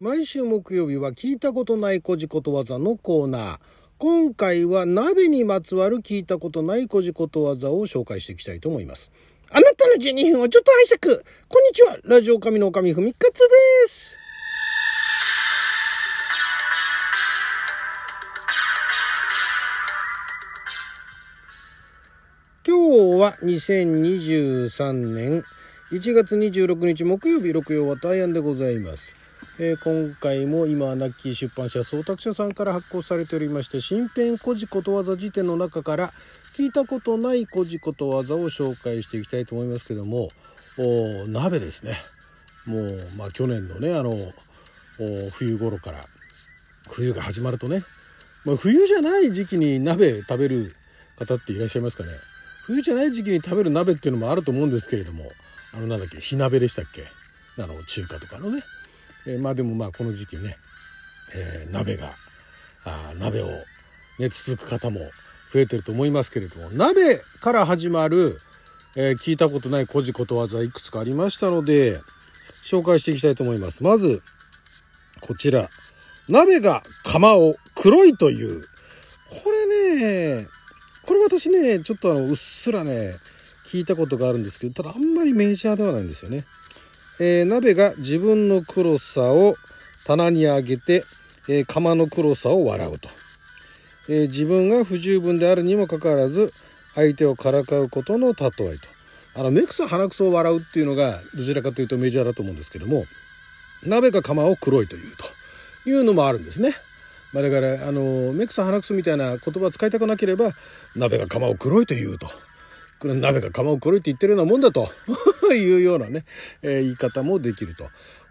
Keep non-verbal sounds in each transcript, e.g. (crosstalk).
毎週木曜日は聞いたことないこじことわざのコーナー。今回は鍋にまつわる聞いたことないこじことわざを紹介していきたいと思います。あなたの12分をちょっと拝借。こんにちは。ラジオ神の神ふみかつです。今日は2023年1月26日木曜日六曜は大安でございます。えー今回も今はナッキー出版社総託社さんから発行されておりまして新編古事ことわざ辞典の中から聞いたことない古事ことわざを紹介していきたいと思いますけどもお鍋ですね。もうまあ去年のねあのお冬頃から冬が始まるとね、まあ、冬じゃない時期に鍋食べる方っていらっしゃいますかね。冬じゃない時期に食べる鍋っていうのもあると思うんですけれどもあのなんだっけ火鍋でしたっけ？あの中華とかのね。えーまあでもまあこの時期ね、えー鍋があ鍋をねつつく方も増えてると思いますけれども鍋から始まる、えー聞いたことない古事ことわざいくつかありましたので紹介していきたいと思います。まずこちら。鍋が釜を黒いという。これねこれ私ねちょっとあのうっすらね聞いたことがあるんですけどただあんまりメジャーではないんですよね。えー鍋が自分の黒さを棚に上げて、えー釜の黒さを笑うと、えー自分が不十分であるにもかかわらず相手をからかうことの例えと。あの目くそ鼻くそを笑うっていうのがどちらかというとメジャーだと思うんですけども鍋が釜を黒いというと。いうのもあるんですね。まあ、だからあの目くそ鼻くそみたいな言葉を使いたくなければ鍋が釜を黒いというと。これ鍋が釜を黒いって言ってるようなもんだと。(laughs) いうようなね、えー言い方もできると。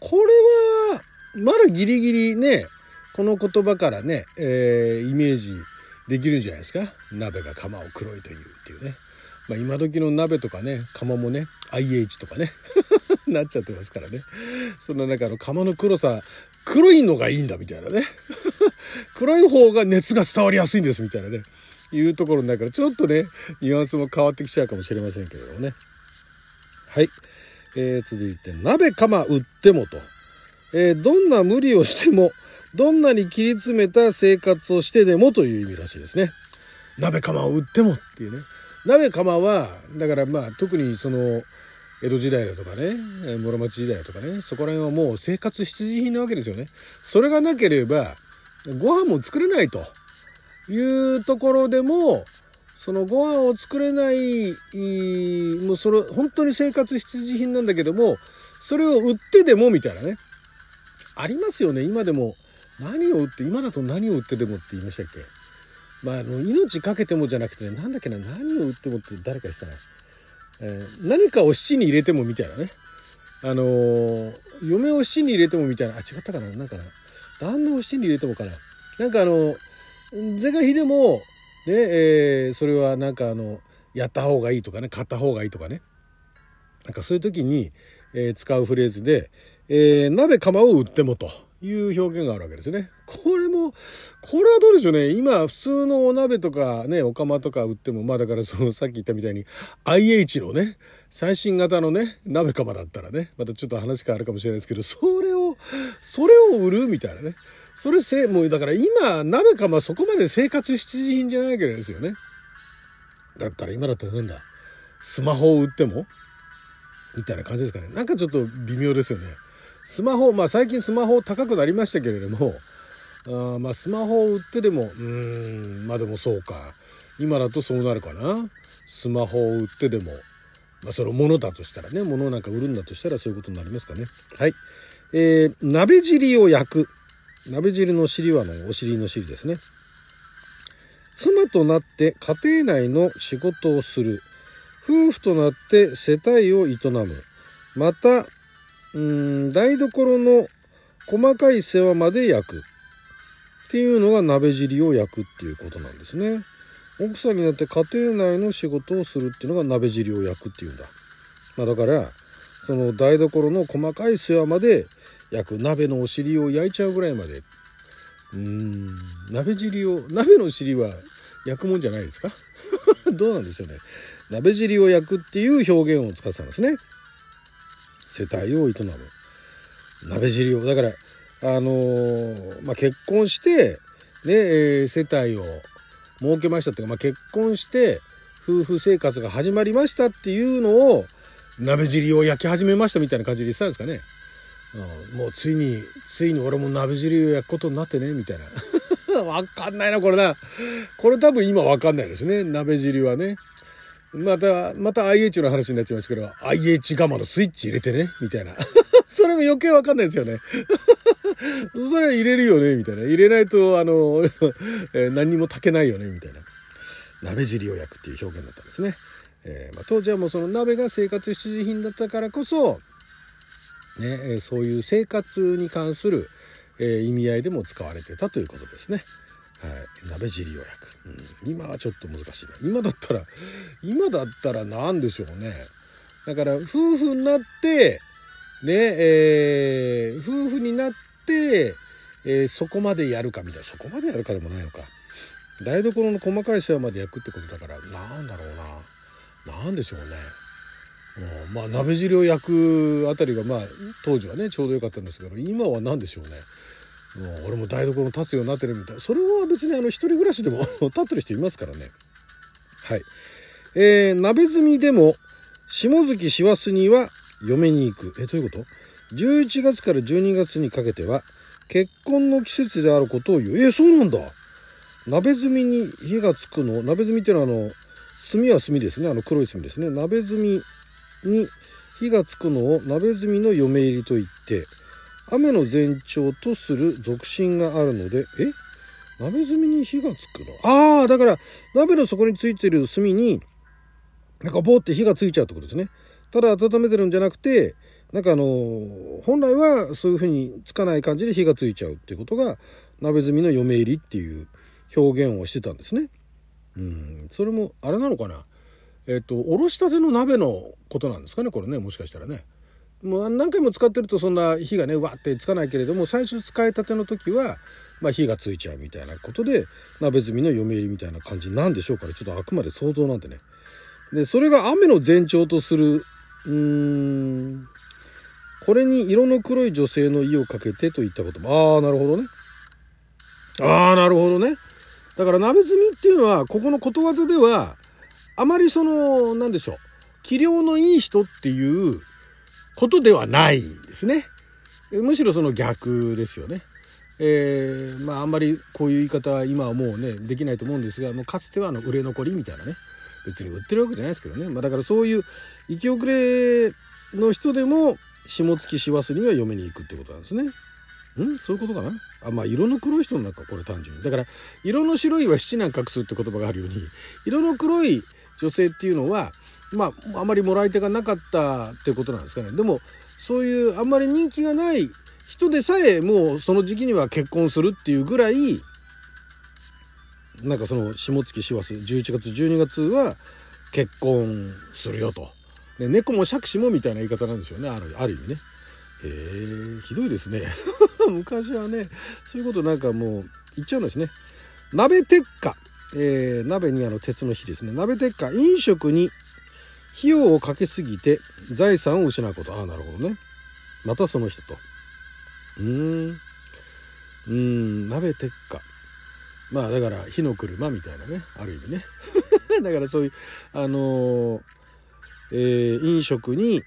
これはまだギリギリねこの言葉からね、えーイメージできるんじゃないですか。鍋が釜を黒いというっていうね。まあ、今時の鍋とかね釜もね IH とかね (laughs) なっちゃってますからね。そんな中の釜の黒さ黒いのがいいんだみたいなね。(laughs) 黒い方が熱が伝わりやすいんですみたいなね。いうところになるからちょっとねニュアンスも変わってきちゃうかもしれませんけれどもね。はい、えー続いて「鍋釜売っても」と、えーどんな無理をしてもどんなに切り詰めた生活をしてでもという意味らしいですね。鍋釜を売ってもっていうね。鍋釜はだからまあ特にその江戸時代だとかね室町時代だとかねそこら辺はもう生活必需品なわけですよね。それがなければご飯も作れないと。いうところでもそのご飯を作れないもうそれ本当に生活必需品なんだけどもそれを売ってでもみたいなね。ありますよね。今でも。何を売って今だと何を売ってでもって言いましたっけ？まああの命かけてもじゃなくて、ね、なんだっけな何を売ってもって誰か言ってたな、えー何かを七に入れてもみたいなね。あのー嫁を七に入れてもみたいな。あ違ったかな？なんかな？旦那を七に入れてもかな？なんかあの是が非でもねえーそれはなんかあのやった方がいいとかね買った方がいいとかねなんかそういう時に、えー使うフレーズで、えー鍋釜を売ってもという表現があるわけですね。これも、これはどうでしょうね。今、普通のお鍋とかね、お釜とか売っても、まあだからそのさっき言ったみたいに IH のね、最新型のね、鍋釜だったらね、またちょっと話変わるかもしれないですけど、それを、それを売るみたいなね。それせ、もうだから今、鍋釜はそこまで生活必需品じゃないわけですよね。だったら今だったらなんだ、スマホを売っても？みたいな感じですかね。なんかちょっと微妙ですよね。スマホ、まあ最近スマホ高くなりましたけれども、あまあスマホを売ってでも、うーん、まあでもそうか。今だとそうなるかな。スマホを売ってでも、まあそのものだとしたらね、物なんか売るんだとしたらそういうことになりますかね。はい。えー、鍋尻を焼く。鍋尻の尻はのお尻の尻ですね。妻となって家庭内の仕事をする。夫婦となって世帯を営む。また、うん、台所の細かい世話まで焼く。っていうのが鍋尻を焼くっていうことなんですね。奥さんになって家庭内の仕事をするっていうのが鍋尻を焼くっていうんだ。まあだから、その台所の細かい世話まで焼く。鍋のお尻を焼いちゃうぐらいまで。うーん、鍋尻を、鍋の尻は焼くもんじゃないですか？(laughs) どうなんでしょうね。鍋尻を焼くっていう表現を使ってたんですね。世帯を営む。鍋尻を。だから、あのー、まあ、結婚してね、えー、世帯を設けましたっていうか、まあ、結婚して夫婦生活が始まりましたっていうのを鍋尻を焼き始めましたみたいな感じで言ってたんですかね。うん、もうついについに俺も鍋尻を焼くことになってねみたいな。(laughs) わかんないなこれな。これ多分今わかんないですね。鍋尻はね。またまた IH の話になっちゃいましたけど IH 釜のスイッチ入れてねみたいな。(laughs) それも余計わかんないですよね。(laughs) それは入れるよねみたいな。入れないとあの、え、何にも炊けないよねみたいな。鍋尻を焼くっていう表現だったんですね、えーまあ、当時はもうその鍋が生活必需品だったからこそね、そういう生活に関する、え意味合いでも使われてたということですね。はい、鍋尻予約、うん、今はちょっと難しいな。今だったら今だったら何でしょうね。だから夫婦になってねえー、夫婦になって、えー、そこまでやるかみたいな。そこまでやるかでもないのか。台所の細かい世話まで焼くってことだからなんだろうな。何でしょうね。まあ鍋汁を焼くあたりがまあ当時はねちょうどよかったんですけど今は何でしょうね。もう俺も台所立つようになってるみたい。それは別にあの一人暮らしでも (laughs) 立ってる人いますからね。はい。えー、鍋積みでも下月師走には嫁に行く。えどういうこと？11月から12月にかけては結婚の季節であることを言う。えー、そうなんだ。鍋積みに火がつくの？鍋積みっていうのはあの炭は炭ですね。あの黒い炭ですね。鍋積みに火がつくのを鍋積みの嫁入りと言って雨の前兆とする俗信があるのでえ？鍋積みに火がつくの？ああだから鍋の底についてる炭になんかボーって火がついちゃうってことですね。ただ温めてるんじゃなくてなんかあの本来はそういう風につかない感じで火がついちゃうっていうことが鍋積みの嫁入りっていう表現をしてたんですね。うん。それもあれなのかな？えっ、とおろしたての鍋のことなんですかねこれねもしかしたらね。もう何回も使ってるとそんな火がねわってつかないけれども最初使いたての時は、まあ、火がついちゃうみたいなことで鍋積みの嫁入りみたいな感じなんでしょうからちょっとあくまで想像なんでね。でそれが雨の前兆とするうーんこれに色の黒い女性の意をかけてといったこともああなるほどね。ああなるほどね。だから鍋積みっていうのはここのことわざではあまりその、なんでしょう、器量のいい人っていうことではないんですね。むしろその逆ですよね。えー、まああんまりこういう言い方は今はもうね、できないと思うんですが、もうかつてはあの売れ残りみたいなね。別に売ってるわけじゃないですけどね。まあだからそういう生き遅れの人でも下月師走には嫁に行くってことなんですね。ん？そういうことかな？あまあ色の黒い人の中これ単純にだから色の白いは七難隠すって言葉があるように色の黒い女性っていうのはまああまりもらい手がなかったっていうことなんですかねでもそういうあんまり人気がない人でさえもうその時期には結婚するっていうぐらいなんかその下月師走11月12月は結婚するよと。で猫も杓子もみたいな言い方なんでしょうねあるある意味ね。へえひどいですね (laughs) 昔はねそういうことなんかもう言っちゃうんですね。鍋鉄火えー、鍋にあの鉄の火ですね。鍋鉄火。飲食に費用をかけすぎて財産を失うこと。ああなるほどね。またその人と。うーん。うん。鍋鉄火。まあだから火の車みたいなね。ある意味ね。(laughs) だからそういうあのー、えー、飲食に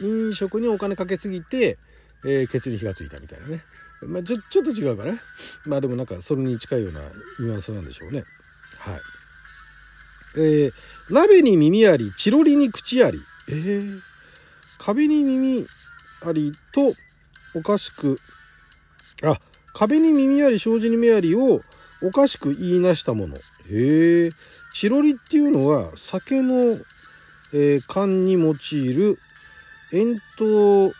飲食にお金かけすぎて、えー、ケツに火がついたみたいなね。まあちょちょっと違うかなまあでもなんかそれに近いようなニュアンスなんでしょうね。はい。えー、鍋に耳あり、チロリに口あり。えー、壁に耳ありとおかしく、あ、壁に耳あり、障子に目ありをおかしく言いなしたもの。へえ。チロリっていうのは酒の、えー、缶に用いる円筒、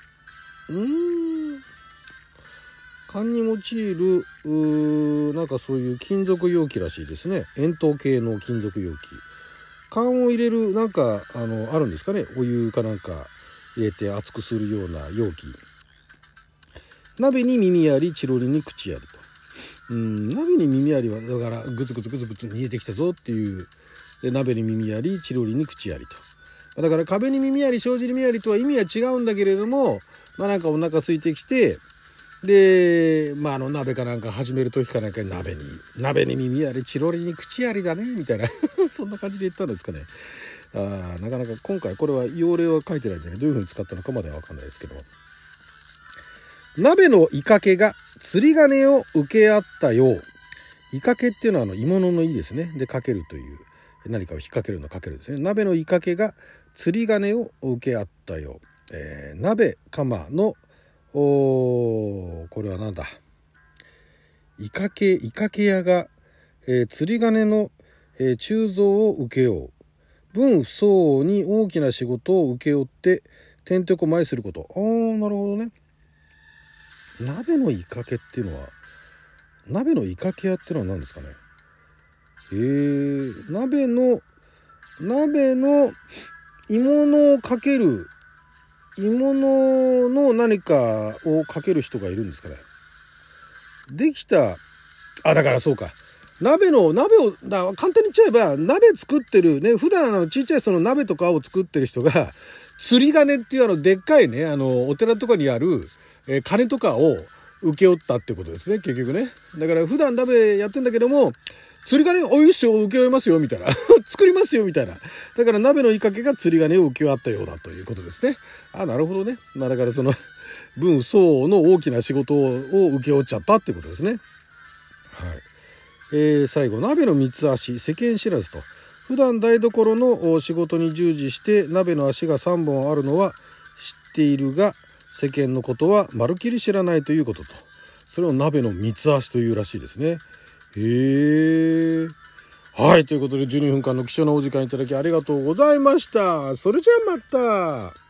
ん缶に用いるなんかそういう金属容器らしいですね。円筒形の金属容器。缶を入れるなんかあのあるんですかね。お湯かなんか入れて熱くするような容器。鍋に耳ありチロリに口ありと。うん鍋に耳ありはだからグツグツグツグツ煮えてきたぞっていう。で鍋に耳ありチロリに口ありと。だから壁に耳あり障子に耳ありとは意味は違うんだけれどもまあなんかお腹空いてきてで、まあ、あの、鍋かなんか始める時かなんか鍋に、鍋に耳あり、チロリに口ありだね、みたいな (laughs) そんな感じで言ったんですかね。あなかなか今回これは用例は書いてないんでね、どういう風に使ったのかまではわかんないですけど。鍋のイカけが釣り鐘を受け合ったよう。イカけっていうのはあの鋳物のいいですね。で、かけるという。何かを引っ掛けるのかけるですね。鍋のイカけが釣り鐘を受け合ったよう。えー、鍋釜の、おこれは何だ？イカけ、イカけ屋が、えー、釣り鐘の、えー、鋳造を受けよう。分不相応に大きな仕事を請け負って天敵を前することああなるほどね鍋のイカけっていうのは鍋のイカけ屋っていうのは何ですかね？えー、鍋の鍋の鋳物をかける鋳物の何かをかける人がいるんですかね。できた。あだからそうか。鍋の、鍋を、だ簡単に言っちゃえば、鍋作ってるね、普段あの、ちっちゃいその鍋とかを作ってる人が、釣り鐘っていうあの、でっかいね、あの、お寺とかにある、えー、鐘とかを請け負ったってことですね、結局ね。だから普段鍋やってんだけども、釣り鐘、おいっすよ、請け負いますよ、みたいな。(laughs) 作りますよ、みたいな。だから鍋のいかけが釣り鐘を請け負ったようだということですね。あ、なるほどね。まあだからその、分相応の大きな仕事を請け負っちゃったってことですね。はい。えー、最後鍋の三つ足世間知らずと普段台所の仕事に従事して鍋の足が3本あるのは知っているが世間のことはまるきり知らないということと。それを鍋の三つ足というらしいですね。へえ。はいということで12分間の貴重なお時間いただきありがとうございました。それじゃあまた。